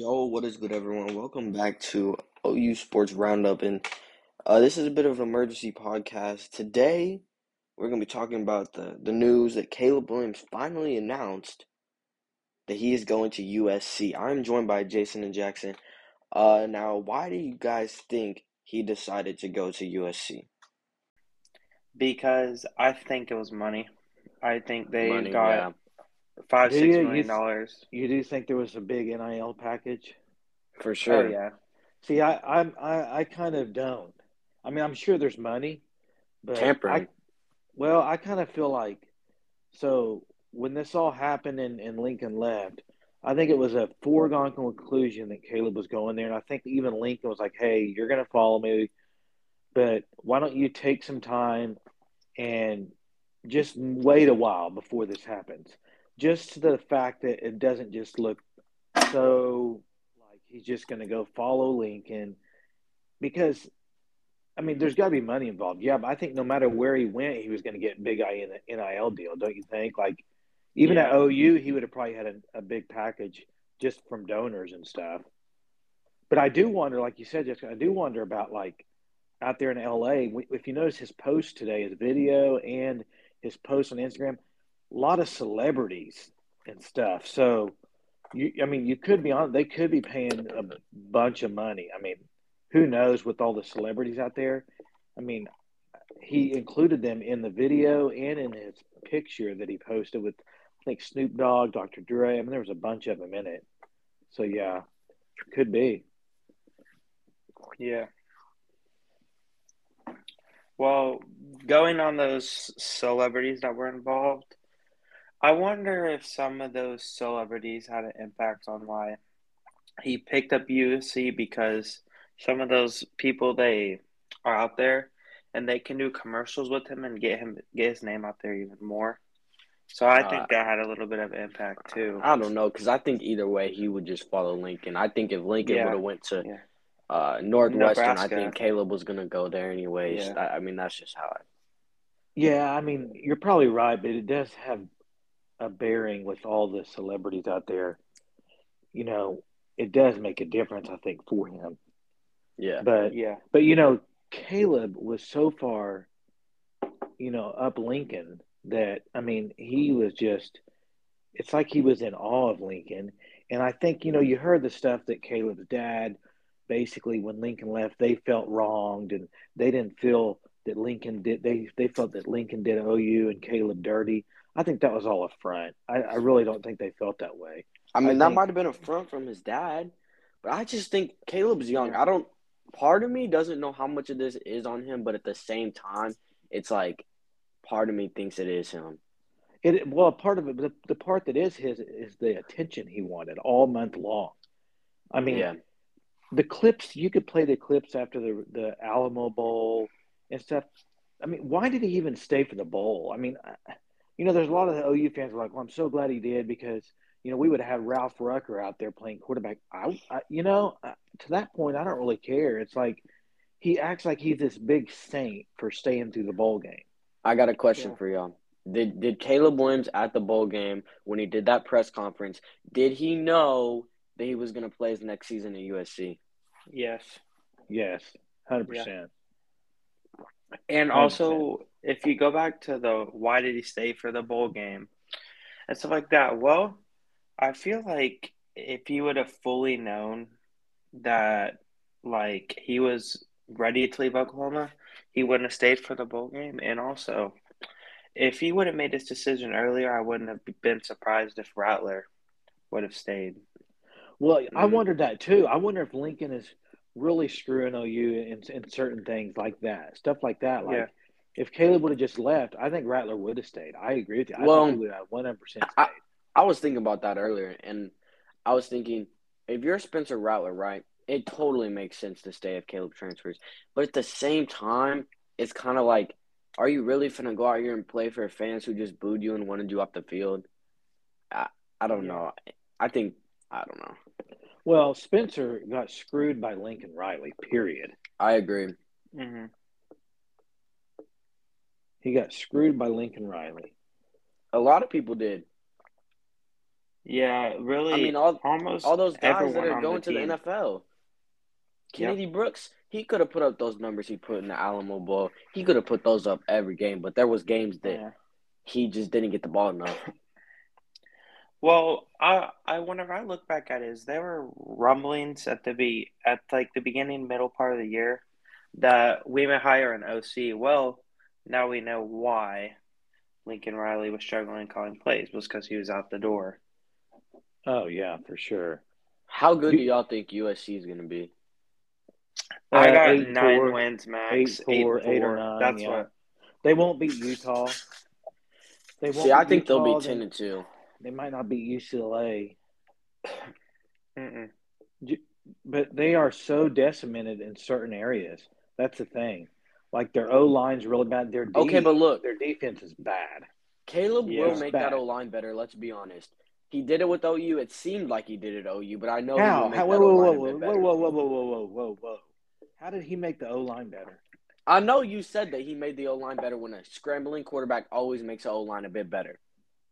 Yo, what is good, everyone? Welcome back to OU Sports Roundup, and uh, this is a bit of an emergency podcast. Today, we're going to be talking about the, the news that Caleb Williams finally announced that he is going to USC. I'm joined by Jason and Jaxon. Uh, now, why do you guys think he decided to go to USC? Because I think it was money. I think they Money, got yeah. Five, Do six you? Million dollars. You do think there was a big NIL package? For oh, sure. Oh yeah. See, I I'm, I I kind of don't. I mean, I'm sure there's money, but Tampering. I, well, I kind of feel like so when this all happened and, and Lincoln left, I think it was a foregone conclusion that Caleb was going there, and I think even Lincoln was like, "Hey, you're going to follow me, but why don't you take some time and just wait a while before this happens?" Just the fact that it doesn't just look so like he's just going to go follow Lincoln because I mean, there's got to be money involved. Yeah, but I think no matter where he went, he was going to get big I in the NIL deal, don't you think? Like, even Yeah. at OU, he would have probably had a, a big package just from donors and stuff. But I do wonder, like you said, Jessica, I do wonder about like out there in LA. If you notice his post today, his video and his post on Instagram, a lot of celebrities and stuff. So, you, I mean, you could be on. They could be paying a bunch of money. I mean, who knows with all the celebrities out there? I mean, he included them in the video and in his picture that he posted with, I think Snoop Dogg, Dr. Dre. I mean, there was a bunch of them in it. So yeah, could be. Yeah. Well, going on those celebrities that were involved, I wonder if some of those celebrities had an impact on why he picked up USC because some of those people they are out there and they can do commercials with him and get him get his name out there even more. So I Uh, think that had a little bit of impact too. I don't know, because I think either way, he would just follow Lincoln. I think if Lincoln Yeah. would have went to Yeah. uh, Northwestern, I think Caleb was going to go there anyways. Yeah. I, I mean, that's just how I Yeah, I mean, you're probably right, but it does have a bearing with all the celebrities out there. You know, it does make a difference, I think, for him. Yeah. But Yeah. But you know, Caleb was so far, you know, up Lincoln that I mean, he was just it's like he was in awe of Lincoln. And I think, you know, you heard the stuff that Caleb's dad basically when Lincoln left, they felt wronged and they didn't feel that Lincoln did they they felt that Lincoln did OU and Caleb dirty. I think that was all a front. I, I really don't think they felt that way. I mean, I that think- might have been a front from his dad, but I just think Caleb's young. I don't. Part of me doesn't know how much of this is on him, but at the same time, it's like part of me thinks it is him. It well, part of it, the, the part that is his is the attention he wanted all month long. I mean, Yeah. the clips you could play the clips after the the Alamo Bowl and stuff. I mean, why did he even stay for the bowl? I mean, I- you know, there's a lot of the OU fans who are like, "Well, I'm so glad he did because you know we would have had Ralph Rucker out there playing quarterback." I, I you know, uh, to that point, I don't really care. It's like he acts like he's this big saint for staying through the bowl game. I got a question Yeah. for y'all. Did did Caleb Williams at the bowl game when he did that press conference? Did he know that he was going to play his next season at USC? Yes. Yes, hundred percent. And also, if you go back to the why did he stay for the bowl game and stuff like that, well, I feel like if he would have fully known that, like, he was ready to leave Oklahoma, he wouldn't have stayed for the bowl game. And also, if he would have made this decision earlier, I wouldn't have been surprised if Rattler would have stayed. Well, I Mm. wondered that too. I wonder if Lincoln is really screwing OU in, in certain things like that, stuff like that. Like Yeah. if Caleb would have just left, I think Rattler would have stayed. I agree with you. I Well, think he would have one hundred percent I- stayed. I was thinking about that earlier, and I was thinking if you're Spencer Rattler, right, it totally makes sense to stay if Caleb transfers. But at the same time, it's kind of like, are you really finna go out here and play for fans who just booed you and wanted you off the field? I, I don't Yeah. know. I think I don't know. Well, Spencer got screwed by Lincoln Riley. Period. I agree. Mm-hmm. He got screwed by Lincoln Riley. A lot of people did. Yeah, really. I mean, all almost all those guys that are on going to the. NFL. Kennedy Brooks, he could have put up those numbers he put in the Alamo Bowl. He could have put those up every game, but there was games that Yeah. he just didn't get the ball enough. Well, I, I whenever I look back at it, is there were rumblings at the be at like the beginning, middle part of the year that we may hire an OC. Well, now we know why Lincoln Riley was struggling calling plays was because he was out the door. Oh yeah, for sure. How good You- do y'all think USC is going to be? I Uh, got eight, nine four, wins max, eight, eight, four, four. eight or nine, That's yeah. what. They won't beat Utah. They won't See, I beat think they'll be ten they- and two. They might not beat UCLA, but they are so decimated in certain areas. That's the thing. Like their O line's really bad. Their D, Okay, but look, their defense is bad. Caleb Yeah. will make bad. that O line better. Let's be honest. He did it with OU. It seemed like he did it OU, but I know he How? will make How? that Whoa, whoa, O whoa, line a whoa, whoa, whoa, whoa, whoa, whoa, whoa, whoa, whoa! How did he make the O line better? I know you said that he made the O line better when a scrambling quarterback always makes the O line a bit better.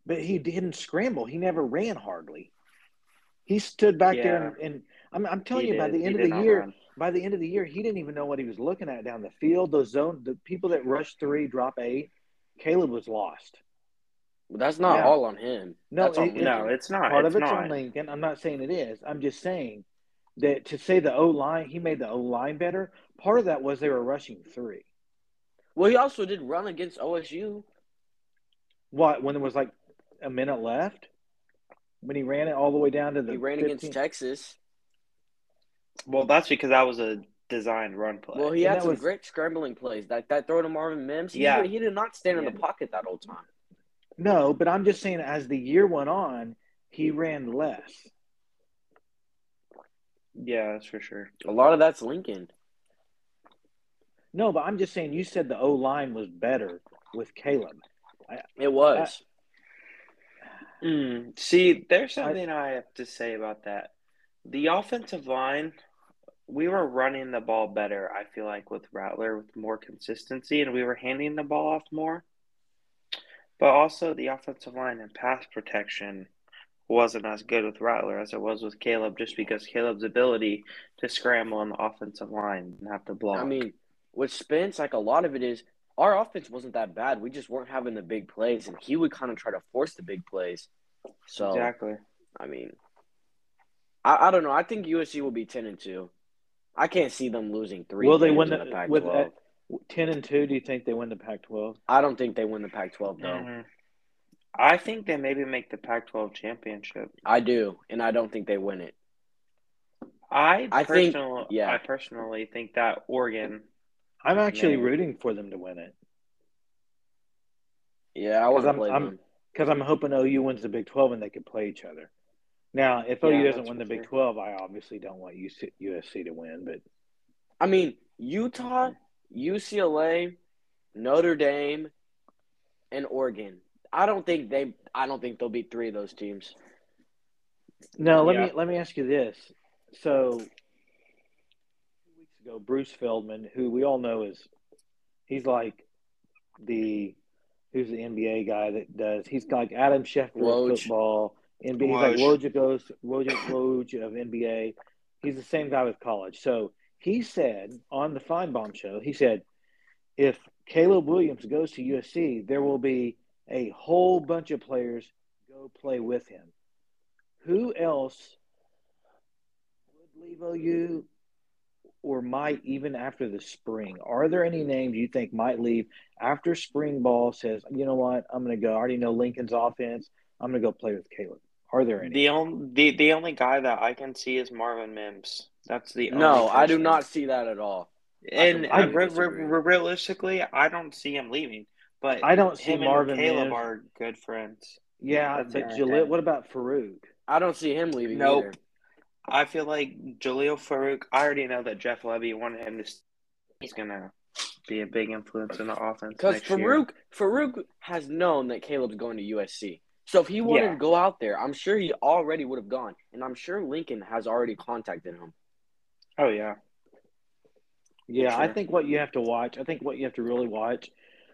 But he didn't scramble. He never ran hardly. He stood back there and, and I'm, I'm telling He you, by did- the he end of the year, run. by the end of the year, he didn't even know what he was looking at down the field. Those zone, the people that rush three, drop eight. Caleb was lost. But that's not Yeah. all on him. No, that's on it- No, it's not. Part it's of it's not. on Lincoln. I'm not saying it is. I'm just saying that to say the O line, he made the O line better. Part of that was they were rushing three. Well, he also did run against OSU. What when there was like a minute left? When he ran it all the way down to the He ran 15? against Texas. Well, that's because that was a designed run play. Well, he And had some was- great scrambling plays. That that throw to Marvin Mims. He, Yeah. he did not stand in the pocket that whole time. No, but I'm just saying as the year went on, he ran less. yeah, that's for sure. A lot of that's Lincoln. No, but I'm just saying you said the O line was better with Caleb. It was. Mm, see, there's something I have to say about that. The offensive line, we were running the ball better, I feel like, with Rattler with more consistency, and we were handing the ball off more. But also, the offensive line and pass protection wasn't as good with Rattler as it was with Caleb, just because Caleb's ability to scramble on the offensive line and have to block. I mean, with Spence, like a lot of it is our offense wasn't that bad. We just weren't having the big plays, and he would kind of try to force the big plays. So exactly. I mean, I, I don't know. I think USC will be ten and two. I can't see them losing three. Will they win the- the Pac-12. with that- Ten and two. Do you think they win the Pac-12? I don't think they win the Pac-12 though. Mhm. I think they maybe make the Pac 12 championship. I do, and I don't think they win it. I I think- yeah. I personally think that Oregon. I'm actually Man. rooting for them to win it Yeah, I want to I'm- play I'm- because I'm hoping OU wins the Big 12 and they could play each other. Now, if Yeah, OU doesn't win the Big sure. 12, I obviously don't want UC, USC to win. But I mean, Utah, UCLA, Notre Dame, and Oregon. I don't think they. I don't think they'll beat three of those teams. no, let Yeah. me let me ask you this. So, ago, Bruce Feldman, who we all know is, he's like the who's the NBA guy that does. He's like Adam Schefter Woj. of football. NBA, he's like Woj goes Woj, Woj of NBA. He's the same guy with college. So he said on the Finebaum show, he said, if Caleb Williams goes to USC, there will be a whole bunch of players go play with him. Who else would leave OU or might even after the spring? Are there any names you think might leave after spring ball says, you know what, I'm going to go. I already know Lincoln's offense. I'm going to go play with Caleb. Are there any? The only the, the only guy that I can see is Marvin Mims. That's the No, only I do not see that at all. And I uh, re- re- realistically, I don't see him leaving. But I don't see him Marvin and Caleb Mims. are good friends. yeah, That's but only Gillette, what about Farooq? I don't see him leaving Nope. either. I feel like Jalil Farooq. I already know that Jeff Lebby wanted him to. He's gonna be a big influence in the offense Because next year. Farooq, Farooq has known that Caleb's going to USC. So if he wanted Yeah. to go out there, I'm sure he already would have gone, and I'm sure Lincoln has already contacted him. Oh yeah, Yeah, I think what you have to watch, I think what you have to really watch,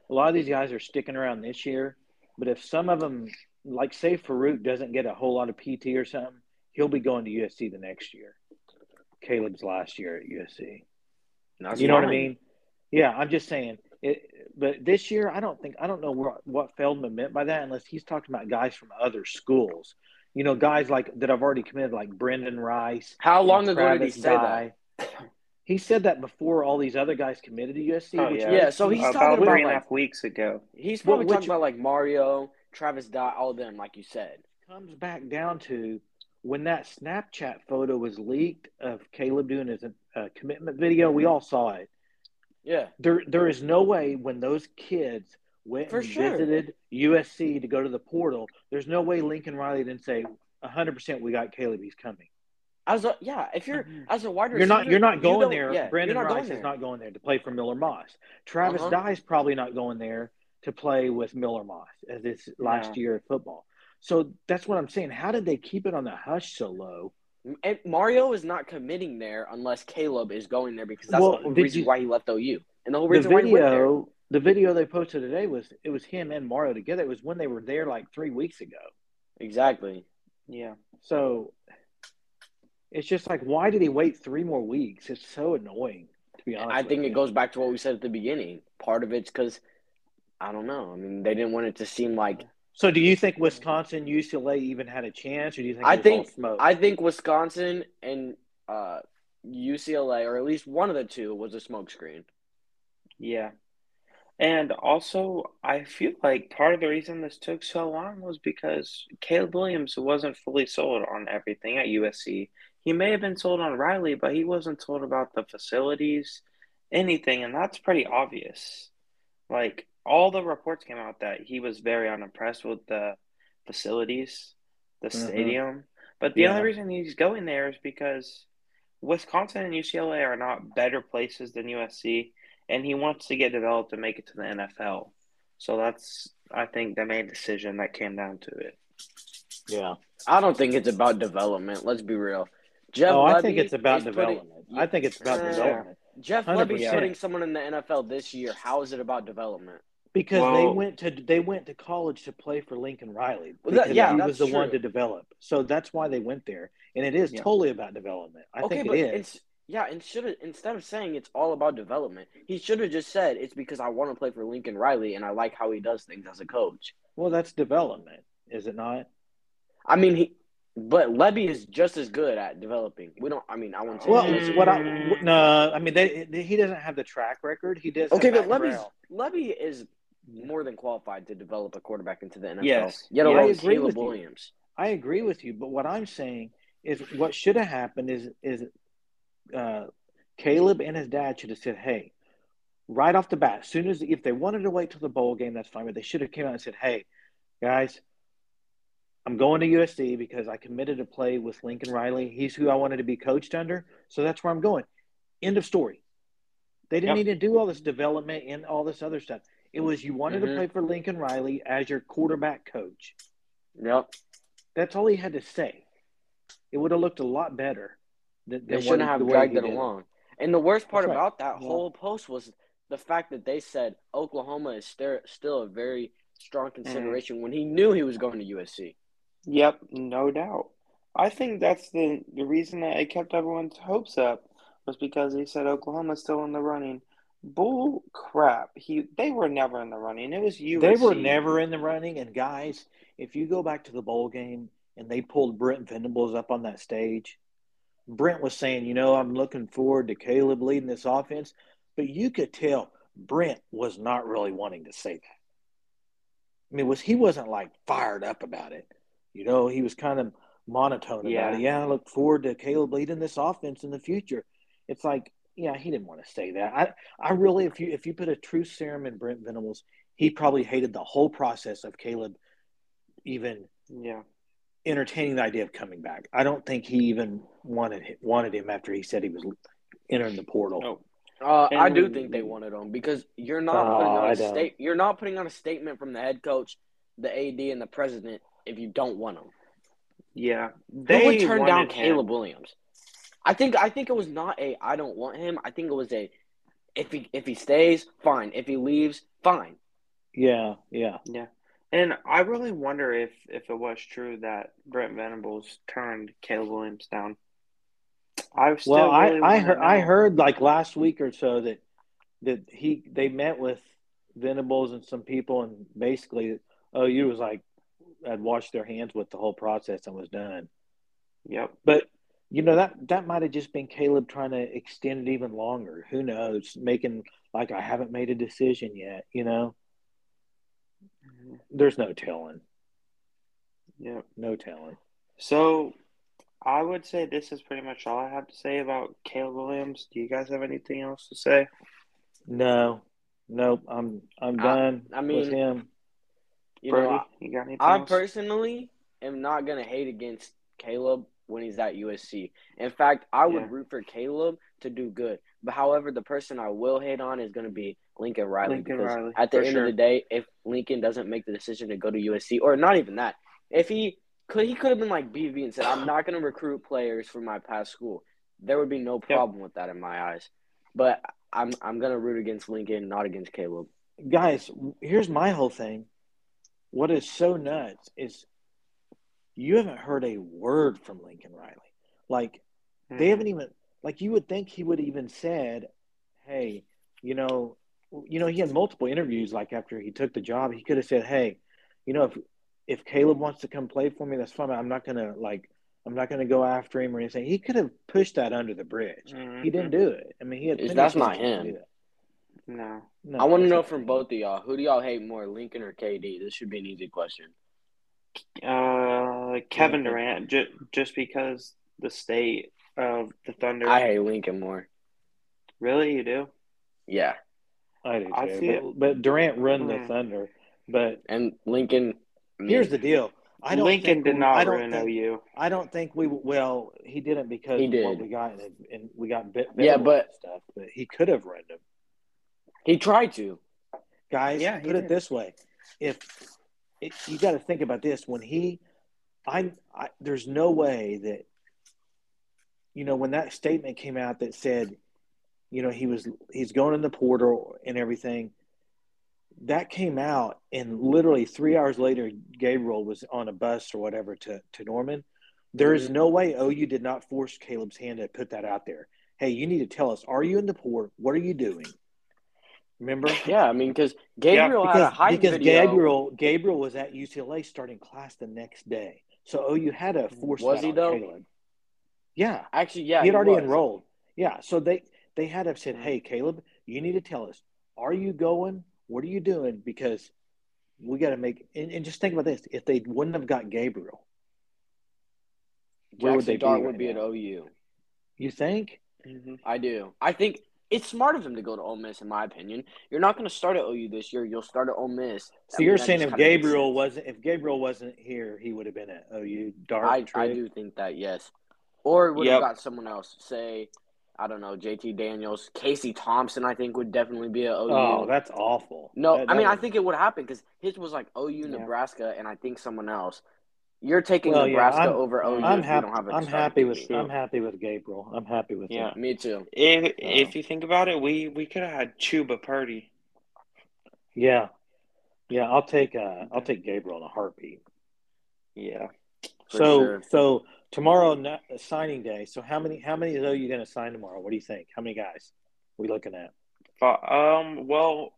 a lot of these guys are sticking around this year, but if some of them like say Farooq, doesn't get a whole lot of PT or something, he'll be going to USC the next year. Caleb's last year at USC. That's you know what I mean? Yeah, I'm just saying. It, but this year, I don't think I don't know what, what Feldman meant by that, unless he's talking about guys from other schools. You know, guys like that I've already committed, like Brenden Rice. How long ago did he Travis say that? He said that before all these other guys committed to USC. Oh, yeah. Yeah, so he's about talking about three and a like weeks ago. he's Well, probably which- talking about like Mario, Travis Dye, all of them, like you said. comes back down to when that Snapchat photo was leaked of Caleb doing his uh, commitment video. We all saw it. Yeah, There, there is no way when those kids went For and sure. visited USC to go to the portal. There's no way Lincoln Riley didn't say, "100 percent, we got Caleb. He's coming." as a yeah, if you're as a wide receiver, You're not, you're not going don't- there. Yeah, Brenden you're not Rice going is not going there to play for Miller Moss. Travis Uh-huh. Dye's probably not going there to play with Miller Moss as this last No. year of football. So that's what I'm saying. How did they keep it on the hush so low? And Mario is not committing there unless Caleb is going there because that's Well, the reason you- why he left OU. And the whole the reason why he went there. video the video they posted today was it was him and Mario together. It was when they were there like three weeks ago. Exactly. Yeah. So it's just like why did he wait three more weeks? It's so annoying to be honest. I think with it goes back to what we said at the beginning. Part of it's because I don't know. I mean, they didn't want it to seem like So do you think Wisconsin, UCLA even had a chance, or do you think I think- smoke? I think Wisconsin and uh, UCLA, or at least one of the two, was a smokescreen. Yeah. And also, I feel like part of the reason this took so long was because Caleb Williams wasn't fully sold on everything at USC. He may have been sold on Riley, but he wasn't told about the facilities, anything, and that's pretty obvious. Like, all the reports came out that he was very unimpressed with the facilities, the Mhm. stadium. But the Yeah. only reason he's going there is because Wisconsin and UCLA are not better places than USC and he wants to get developed and make it to the NFL. So that's, I think, the main decision that came down to it. yeah. I don't think it's about development. Let's be real. Jeff Oh, I think it's about is putting- development. I think it's about Yeah. development Jeff 100%. Lebby's putting someone in the NFL this year. How is it about development? Because they went to they went to college to play for Lincoln Riley. Well, that- because yeah, he that's was the one to develop. So that's why they went there, and it is Yeah. totally about development. I okay, think but it is. it's yeah, and should instead of saying it's all about development, he should have just said it's because I want to play for Lincoln Riley and I like how he does things as a coach. Well, that's development, is it not? I mean, he, but Lebby is just as good at developing. We don't. I mean, I wouldn't say. Well, he's- what I no. I mean, they, they- he doesn't have the track record. He does. okay, have but Matt Lebby's Lebby is more than qualified to develop a quarterback into the NFL. Yes. Yet Yeah, I alone agree Caleb with you. Williams. I agree with you, but what I'm saying is what should have happened is is uh, Caleb and his dad should have said, "Hey, right off the bat, as soon as if they wanted to wait till the bowl game, that's fine, but they should have came out and said, "Hey, guys, I'm going to USC because I committed to play with Lincoln Riley. He's who I wanted to be coached under, so that's where I'm going." End of story. They didn't Yep. need to do all this development and all this other stuff. It was you wanted Mhm. to play for Lincoln Riley as your quarterback coach. Yep. That's all he had to say. It would have looked a lot better. Than, They than shouldn't have the dragged it along. And the worst part That's right. about that Yeah. whole post was the fact that they said Oklahoma is st- still a very strong Mm-hmm. consideration when he knew he was going to USC. Yep, no doubt. I think that's the the reason that it kept everyone's hopes up was because he said Oklahoma's still in the running. Bull crap. He they were never in the running. It was you. They were never in the running. And guys, if you go back to the bowl game and they pulled Brent Venables up on that stage, Brent was saying, you know, I'm looking forward to Caleb leading this offense. But you could tell Brent was not really wanting to say that. I mean, was he wasn't like fired up about it. You know, he was kind of monotone Yeah. about it. Yeah, I look forward to Caleb leading this offense in the future. It's like, yeah, he didn't want to say that. I, I really, if you if you put a true serum in Brent Venables, he probably hated the whole process of Caleb even Yeah. entertaining the idea of coming back. I don't think he even wanted wanted him after he said he was entering the portal. No. Uh, I do think they wanted him because you're not Oh, putting on I a don't. state. You're not putting on a statement from the head coach, the AD, and the president if you don't want him. Yeah. Who They would turn down wanted Caleb him. Williams? I think I think it was not a I don't want him. I think it was a if he if he stays, fine. If he leaves, fine. Yeah, yeah. Yeah. And I really wonder if if it was true that Brent Venables turned Caleb Williams down. I still well, I really I wanna heard I heard like last week or so that that he they met with Venables and some people and basically oh, OU was like had washed their hands with the whole process and was done. Yep. But you know that that might have just been Caleb trying to extend it even longer. Who knows? Making like I haven't made a decision yet. You know, mm-hmm. there's no telling. Yep. No telling. So I would say this is pretty much all I have to say about Caleb Williams. Do you guys have anything else to say? No, nope. I'm I'm done I with mean, him. You Brody, know, you got anything I else? personally am not gonna hate against Caleb when he's at USC. In fact, I would Yeah. root for Caleb to do good. But however, the person I will hate on is gonna be Lincoln Riley Lincoln because Riley, at the end sure. of the day, if Lincoln doesn't make the decision to go to USC, or not even that, if he could, he could have been like BV and said, "I'm not gonna recruit players from my past school." There would be no problem with that in my eyes. But I'm I'm gonna root against Lincoln, not against Caleb. guys, here's my whole thing. What is so nuts is you haven't heard a word from Lincoln Riley. Like Hmm. they haven't even like you would think he would even said, "Hey, you know, you know, he had multiple interviews. Like after he took the job, he could have said, "Hey, you know, if if Caleb wants to come play for me, that's fine. I'm not gonna like, I'm not gonna go after him or anything." He could have pushed that under the bridge. Mhm. He didn't do it. I mean, he had. That's not him. No. No, I want to know from both of y'all who do y'all hate more, Lincoln or KD? This should be an easy question. Uh, Kevin Durant, just just because the state of the Thunder. I hate Lincoln more. really, you do? Yeah, I do I too. see but, but Durant run the. Thunder. But and Lincoln. Here's the deal. I don't Lincoln think did we- not I don't ruin think, OU. I don't think we. Well, he didn't because He of what did. we got, and, and we got bit. Yeah, but- stuff. But he could have run them. He tried to. Guys, Yeah, he put it this way: if it, you got to think about this, when he, I, I, there's no way that, you know, when that statement came out that said, you know, he was he's going in the portal and everything. That came out, and literally three hours later, Gabriel was on a bus or whatever to to Norman. There is Mhm. no way OU did not force Caleb's hand to put that out there. Hey, you need to tell us: Are you in the port? What are you doing? Remember? Yeah, I mean, because Gabriel had a because, hype because video. Gabriel Gabriel was at UCLA starting class the next day, so OU had a force Was he, though? Caleb. Yeah, Actually, yeah, he had already was. enrolled. Yeah, so they they had to have said. "Hey, Caleb, you need to tell us: Are you going? What are you doing? Because we got to make." And, and just think about this: if they wouldn't have got Gabriel, where would Jaxson they be Dart right would be at? OU. you think? Mhm. I do. I think it's smart of him to go to Ole Miss, in my opinion. You're not going to start at OU this year. You'll start at Ole Miss. So mean, you're that saying if Gabriel wasn't if Gabriel wasn't here, he would have been at OU. Dart, I, I do think that, yes. Or would have Yep. got someone else. Say, I don't know, JT Daniels. Casey Thompson, I think, would definitely be at OU. Oh, that's awful. no, That- I mean, that I think it would happen because his was like OU, Yeah. Nebraska, and I think someone else. You're taking Well, yeah, Nebraska I'm- over OU I'm if happy. you don't have a I'm happy with. QB. I'm happy with Gabriel. I'm happy with Yeah. that. Me too. If Oh. if you think about it, we we could have had Chubba Purdy. Yeah, yeah. I'll take. Uh, I'll take Gabriel in a heartbeat. Yeah. So, sure. so tomorrow na- signing day. So how many? How many are you going to sign tomorrow? What do you think? How many guys? we looking at? But, um. Well,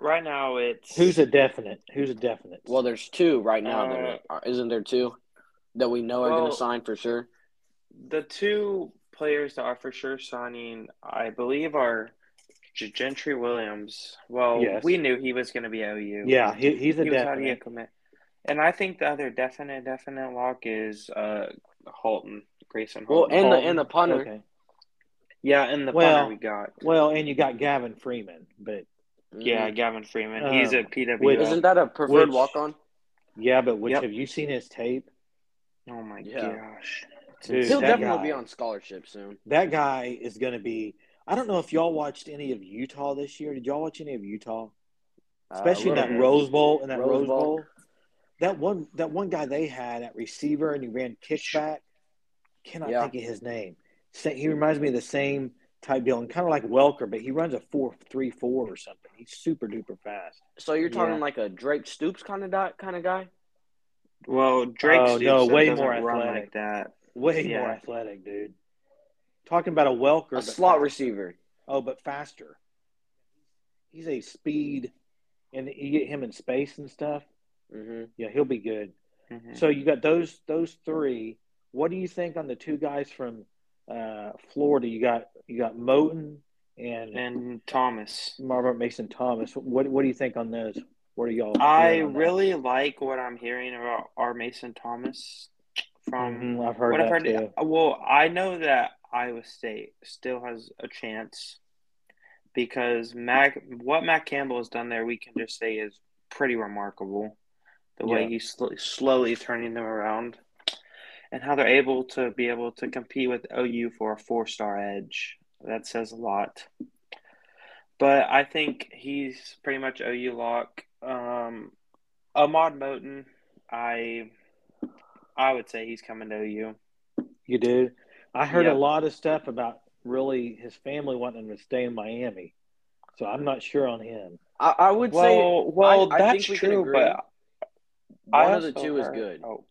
right now it's Who's a definite? Who's a definite? Well, there's two right now. Uh, that are, isn't there two that we know are going to sign for sure? the two players that are for sure signing. I believe are G- Gentry Williams. Well, Yes. we knew he was going to be OU. yeah, he, he's a he was already a definite. commit. And I think the other definite, definite lock is uh Halton, Gracen Well, Halton. and the Halton. and the punter. Okay. yeah, and the Well- punter we got. Well, and you got Gavin Freeman, but Yeah, Mhm. Gavin Freeman. He's a PW. PWO. which- Isn't that a preferred Which- walk on? yeah, but which Yep. have you seen his tape? oh my Yeah. gosh. Dude, He'll definitely guy- be on scholarship soon. That guy is going to be. I don't know if y'all watched any of Utah this year. Did y'all watch any of Utah? Especially in Uh, that little- Rose Bowl. In that Rose Rose, Bowl. Bowl. That one. That one guy they had at receiver, and he ran kickback. Cannot Yeah. think of his name. He reminds me of the same type deal, and kind of like Welker, but he runs a four three four or something. He's super duper fast. So you're talking Yeah. like a Drake Stoops kind of di- kind of guy? Well, Drake Oh, Stoops no, way doesn't more run athletic. like that. Way Yeah. more athletic, dude. Talking about a Welker, A slot faster. receiver. Oh, but faster. He's a speed, and you get him in space and stuff. hmm Yeah, he'll be good. Mhm. So you got those those three. What do you think on the two guys from uh, Florida? You got you got Moten and, and Thomas. Marvin Mason Thomas. What what do you think on those? What are y'all? I on that? really like what I'm hearing about our Mason Thomas from Mhm, I've heard what I've heard. too. Well, I know that Iowa State still has a chance because Mac, what Matt Campbell has done there, we can just say is pretty remarkable. The way he's sl- slowly turning them around, and how they're able to be able to compete with OU for a four-star edge. That says a lot. But I think he's pretty much OU lock. Um, Ahmad Moten, I, I would say he's coming to OU. You do. I heard Yeah. a lot of stuff about really his family wanting him to stay in Miami. So I'm not sure on him. I, I would say Well, well, I that's think we can true, agree. but I one of the also two is good. Oh,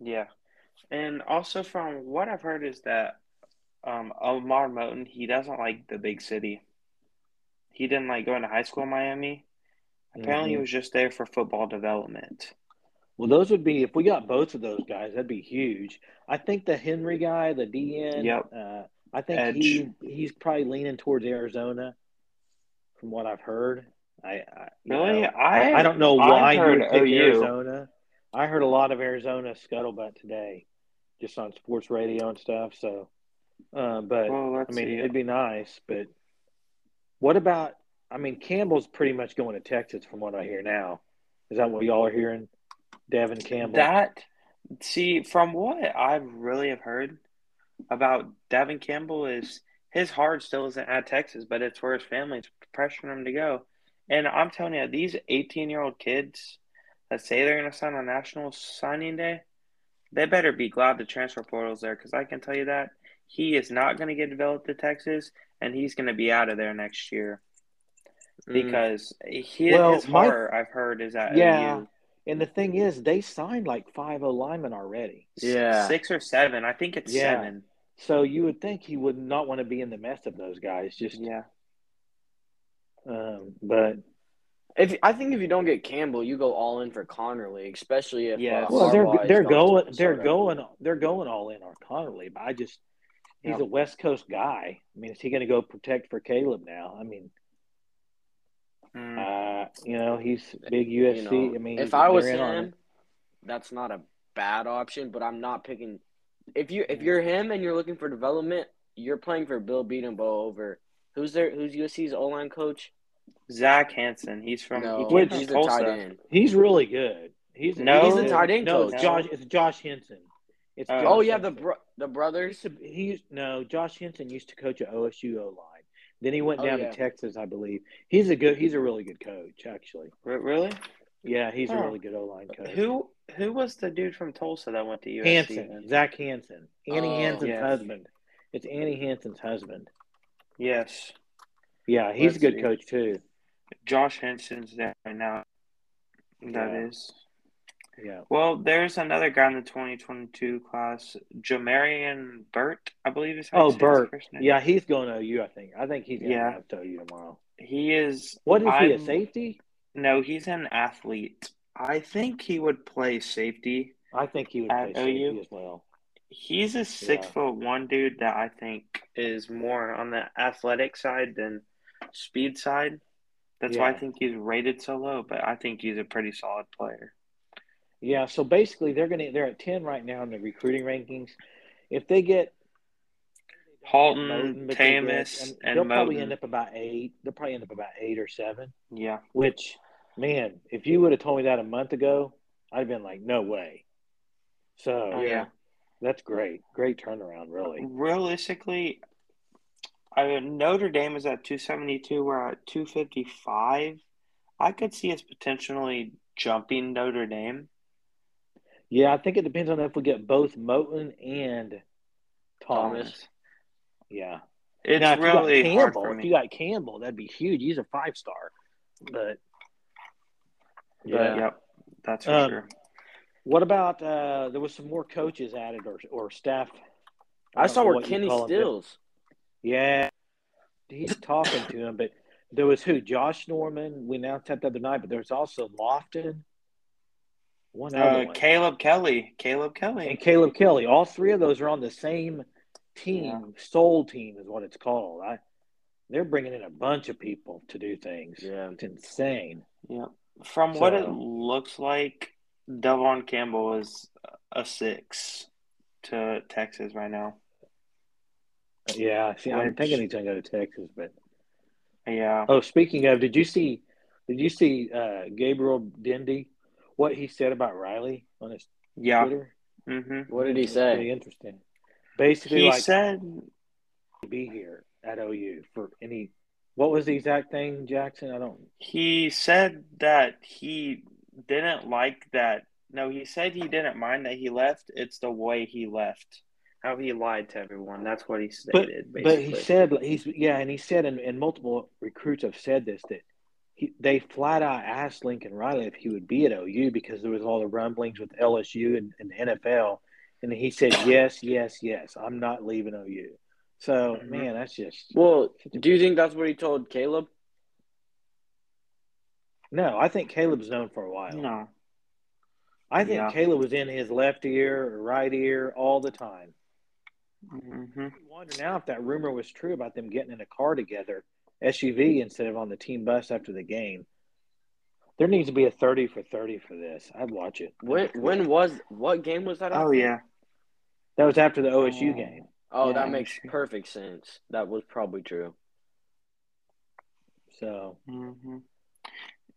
yeah, and also from what I've heard is that um, Omar Moten he doesn't like the big city. He didn't like going to high school in Miami. Apparently, he Mhm. was just there for football development. Well, those would be if we got both of those guys, that'd be huge. I think the Henry guy, the DN, Yep. uh, I think Edge. he he's probably leaning towards Arizona, from what I've heard. I, I Really, know, I I don't know I've why you heard would pick OU. Arizona. I heard a lot of Arizona scuttlebutt today, just on sports radio and stuff. So, uh, but Well, I mean, see. it'd be nice. But what about? I mean, Campbell's pretty much going to Texas, from what I hear now. Is that what y'all are hearing? Devon Campbell. That see from what I really have heard about Devon Campbell is his heart still isn't at Texas, but it's where his family's pressuring him to go. And I'm telling you, these 18 year old kids that say they're going to sign on National Signing Day, they better be glad the transfer portal's there because I can tell you that he is not going to get developed at Texas, and he's going to be out of there next year Mm. because he, Well, his my- heart I've heard is at Yeah. OU. and the thing is, they signed like five O linemen already. Yeah. six or seven. I think it's Yeah. seven. So you would think he would not want to be in the mess of those guys. Just, Yeah. um, but If I think if you don't get Campbell, you go all in for Conerly, especially if Yes. uh, well, they're they're going they're going they're going all in on Conerly. But I just he's Yep. a West Coast guy. I mean, is he going to go protect for Caleb now? I mean, Mm. uh, you know, he's big USC. You know, I mean, if I was they're on him, that's not a bad option. But I'm not picking. If you if you're him and you're looking for development, you're playing for Bill Bedenbaugh over who's there? Who's USC's O line coach? Zach Hanson. He's from No, he Which- from he's the Tulsa. tight end. he's really good. He's No. he's He's the tight end No, coach. it's Josh. It's Josh Henson. It's Oh. Josh Oh yeah, the bro- the brothers. used to, he used, no, Josh Henson used to coach at OSU O line. Then he went Oh, down yeah. to Texas, I believe. He's a good. He's a really good coach, actually. R- Really? Yeah, he's a Oh. really good O line coach. Who who was the dude from Tulsa that went to USC? Hanson, then? Zach Hanson, Annie Oh, Hanson's yes. husband. It's Annie Hanson's husband. Yes. Yeah, he's a Let's good see. coach too. Josh Henson's there right now. That Yeah. is. Yeah. Well, there's another guy in the 2022 class, Jamarian Burt, I believe is Oh, Burt. Yeah, he's going to OU. I think. I think he's going to Yeah. have to OU tomorrow. He is. What is he? A I'm- safety? No, he's an athlete. I think he would play safety. I think he would play safety OU? as well. He's a six Yeah. foot one dude that I think is more on the athletic side than speed side. That's why I think he's rated so low, but I think he's a pretty solid player. Yeah, so basically they're gonna they're at ten right now in the recruiting rankings. If they get Halton, Moten, but they get- Thomas, and and they'll probably end up about eight. They'll probably end up about eight or seven. Yeah. Which, man, if you would have told me that a month ago, I'd have been like, no way. So Oh, yeah. that's great, great turnaround, really. Realistically, I Notre Dame is at 272. We're at 255. I could see us potentially jumping Notre Dame. Yeah, I think it depends on if we get both Moten and Thomas. Yeah. It's now, if really you got hard Campbell, for if you got Campbell, that'd be huge. He's a five star. But Yeah. Yep, that's for Um, sure. what about uh there was some more coaches added or or staff? I don't saw where what you Kenny call 'em, but- Stills. Yeah, he's talking to him, but there was who? Josh Norman. We announced that the other night, but there's also Lofton. One other Uh, one. Caleb Kelly. Caleb Kelly. and Caleb Kelly. All three of those are on the same team. Yeah. Soul team is what it's called. I, they're bringing in a bunch of people to do things. Yeah. It's insane. Yep. From what it looks like, Devon Campbell is a six to Texas right now. Yeah, see, I'm Which- thinking he's gonna go to Texas, but Yeah. oh, speaking of, did you see? Did you see uh, Gabriel Dindy? What he said about Riley on his Yeah. Twitter? hmm What did he say? Pretty interesting. Basically, He like said, be here at OU for any. What was the exact thing, Jaxon? I don't. he said that he didn't like that. No, he said he didn't mind that he left. It's the way he left. How he lied to everyone. That's what he stated. but basically. he said he's yeah, and he said, and, and multiple recruits have said this that he they flat out asked Lincoln Riley if he would be at OU because there was all the rumblings with LSU and, and the NFL, and he said yes, yes, yes, I'm not leaving OU. So Mhm. man, that's just Well, do you think that's what he told Caleb? no. I think Caleb's known for a while. no. I think Yeah. Caleb was in his left ear or right ear all the time. Hmm I wonder now if that rumor was true about them getting in a car together, SUV instead of on the team bus after the game. There needs to be a thirty for thirty for this. I'd watch it. When when was what game was that? Oh yeah. That was after the OSU Oh. game. Oh, Yeah, that makes sure. perfect sense. That was probably true. So hmm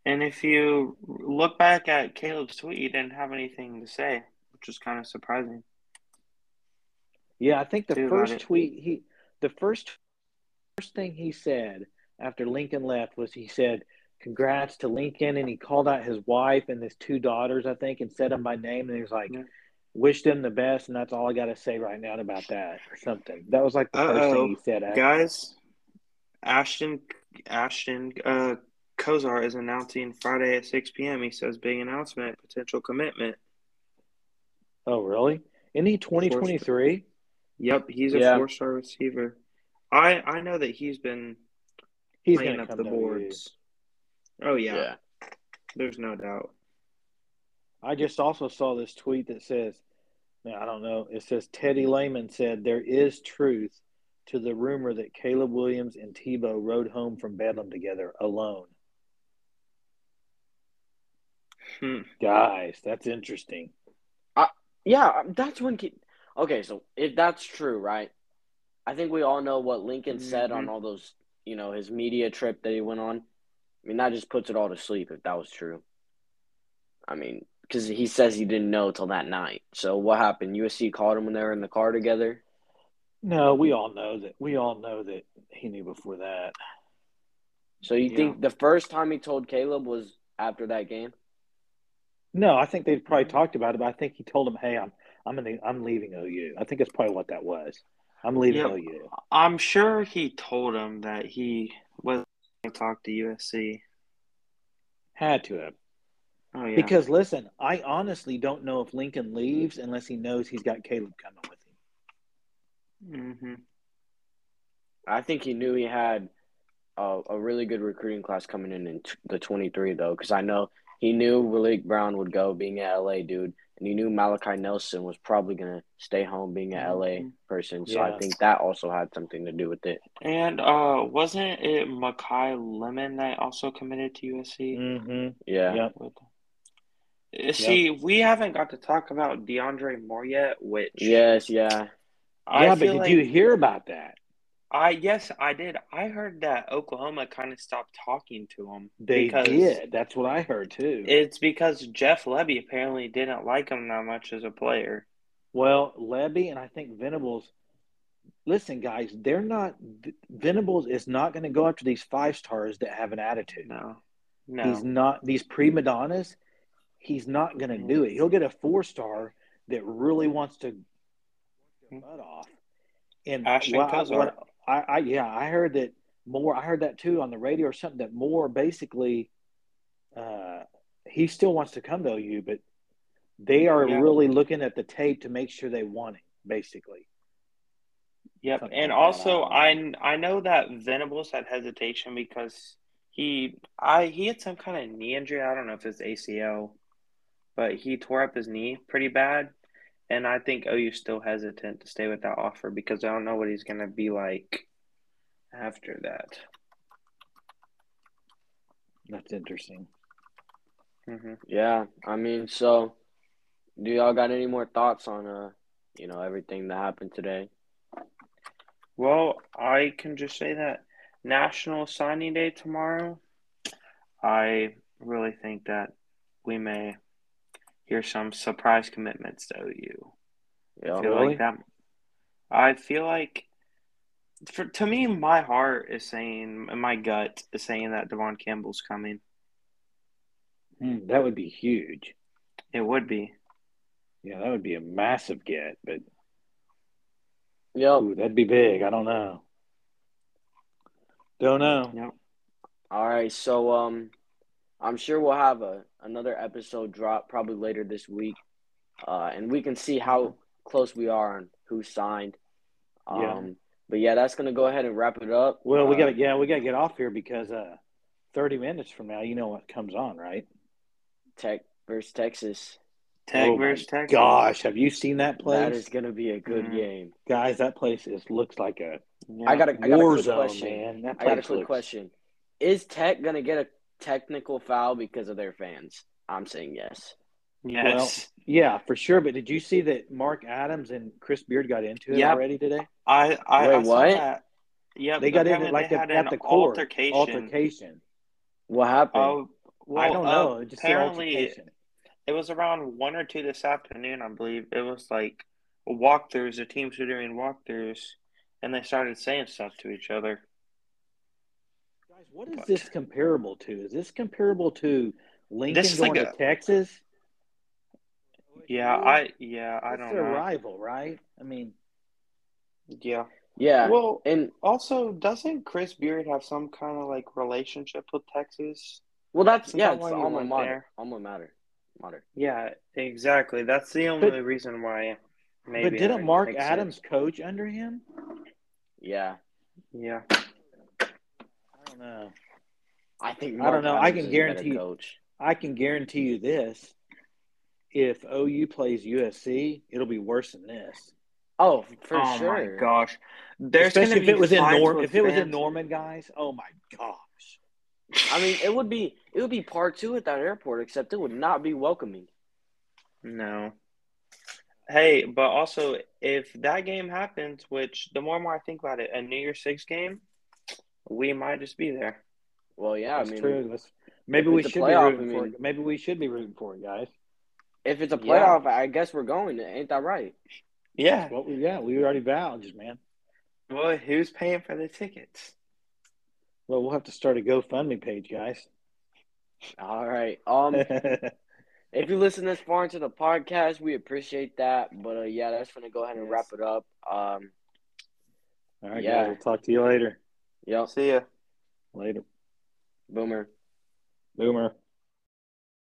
And if you look back at Caleb's tweet, he didn't have anything to say, which is kind of surprising. Yeah, I think the about first tweet he the first first thing he said after Lincoln left was he said, Congrats to Lincoln and he called out his wife and his two daughters, I think, and said them by name and he was like Yeah. Wish them the best, and that's all I got to say right now about that, or something. That was like the 1st Uh-oh. thing he said. after- Guys, Ashton Ashton uh, Kozar is announcing Friday at 6 p.m. He says big announcement, potential commitment. Oh, really? Isn't he 2023? Yep, he's a Yeah. four-star receiver. I I know that he's been He's playing up the boards. Oh yeah, there's no doubt. I just also saw this tweet that says, now, I don't know, it says Teddy Lehman said there is truth to the rumor that Caleb Williams and Tebow rode home from Bedlam together alone. Hmm. Guys, that's interesting. Yeah, um, that's when. Okay, so if that's true, right? I think we all know what Lincoln said on Mhm. all those, you know, his media trip that he went on. I mean, that just puts it all to sleep if that was true. I mean, because he says he didn't know till that night. So what happened? USC called him when they were in the car together. No, we all know that. We all know that he knew before that. So you Yeah. think the first time he told Caleb was after that game? No, I think they probably talked about it, but I think he told him, "Hey, I'm I'm in the, I'm leaving OU." I think that's probably what that was. I'm leaving Yep. OU. I'm sure he told him that he was going to talk to USC. Had to have. Oh yeah, Because listen, I honestly don't know if Lincoln leaves unless he knows he's got Caleb coming with him. hmm I think he knew he had a, a really good recruiting class coming in in t- the 23, though, because I know he knew Malik Brown would go being at LA, dude. And he knew Malachi Nelson was probably going to stay home being an LA Mhm. person. So I think that also had something to do with it. And uh, wasn't it Makai Lemon that also committed to USC? Mm-hmm. Yeah. Yep. With- Uh, See, we haven't got to talk about DeAndre Moore yet, which Yes, yeah. I yeah, but did like you hear about that? I yes, I did. I heard that Oklahoma kind of stopped talking to him. They because did. That's what I heard too. It's because Jeff Lebby apparently didn't like him that much as a player. well, Lebby and I think Venables. Listen, guys, they're not. Venables is not going to go after these five stars that have an attitude. No, no. He's not these prima donnas. He's not going to do it. He'll get a four star that really wants to work butt off. And Ashton Kuzar. what- I, I yeah, I heard that more. I heard that too on the radio or something. That more basically, uh, he still wants to come to OU, but they are Yeah. really looking at the tape to make sure they want him. Basically, Yep, Something and like also I I I know that Venables had hesitation because he I he had some kind of knee injury. I don't know if it's ACL, but he tore up his knee pretty bad, and I think OU's still hesitant to stay with that offer because I don't know what he's gonna be like after that. that's interesting. hmm Yeah, I mean, so do y'all got any more thoughts on uh, you know, everything that happened today? Well, I can just say that National Signing Day tomorrow. I really think that we may hear some surprise commitments to OU. Yeah, I feel really? like that. I feel like, for to me, my heart is saying, and my gut is saying that Devon Campbell's coming. Hmm, that would be huge. It would be. Yeah, that would be a massive get, but Yep. ooh, that'd be big. I don't know. Don't know. Yep. All right, so um, I'm sure we'll have a another episode drop probably later this week, uh, and we can see how close we are on who signed. Um, Yeah. but yeah, that's gonna go ahead and wrap it up. Well, we Uh, got to yeah, we got to get off here because uh, thirty minutes from now, you know what comes on, right? Tech versus Texas. Tech Oh versus Texas. Gosh, have you seen that place, That is gonna be a good Mhm. game. guys? That place is looks like a Yeah. I got a, I got a war quick zone, question. man. That I got a quick looks- question. Is Tech gonna get a technical foul because of their fans? I'm saying yes. Yes. Yeah, for sure. But did you see that Mark Adams and Chris Beard got into it Yep. already today? I I, Wait, I what? Yeah, They got in apparently it like they the, at the court altercation. altercation. What happened? well, I don't uh, know. It just apparently, altercation. it was around one or two this afternoon, I believe. It was like walkthroughs. The teams were doing walkthroughs, and they started saying stuff to each other. Guys, what is But- this comparable to? Is this comparable to Lincoln This is going like to a- Texas? Yeah, I yeah I It's don't their know. rival, right? I mean, Yeah. yeah. Well, and also, doesn't Chris Beard have some kind of like relationship with Texas? well, that's Isn't yeah. that It's why the he alma mater. there? Alma mater. Mater. Yeah, exactly. That's the only reason why. Maybe but didn't Mark Adams sense. coach under him? Yeah. Yeah. I don't know. I think. I don't Mark know. I can is a better guarantee you- Coach. I can guarantee you this: if OU plays USC, it'll be worse than this. Oh, for oh sure. my gosh. There's Especially gonna if be it was in Norm, if it was in. Norman, guys. Oh my gosh! I mean, it would be it would be part two at that airport, except it would not be welcoming. No. Hey, but also if that game happens, which the more and more I think about it, a New Year's Six game, we might just be there. Well, yeah, That's I mean, true. That's, maybe we should playoff, be rooting I for mean- it. Maybe we should be rooting for it, guys. if it's a Yeah. playoff, I guess we're going. Ain't that right? Yeah. Well, we, yeah, we already vouched, man. Well, who's paying for the tickets? Well, we'll have to start a GoFundMe page, guys. All right. Um, if you listen this far into the podcast, we appreciate that. But uh, yeah, that's gonna go ahead and wrap it up. Um, All right, Yeah. guys. We'll talk to you later. Yep. see ya. Later, Boomer. Boomer.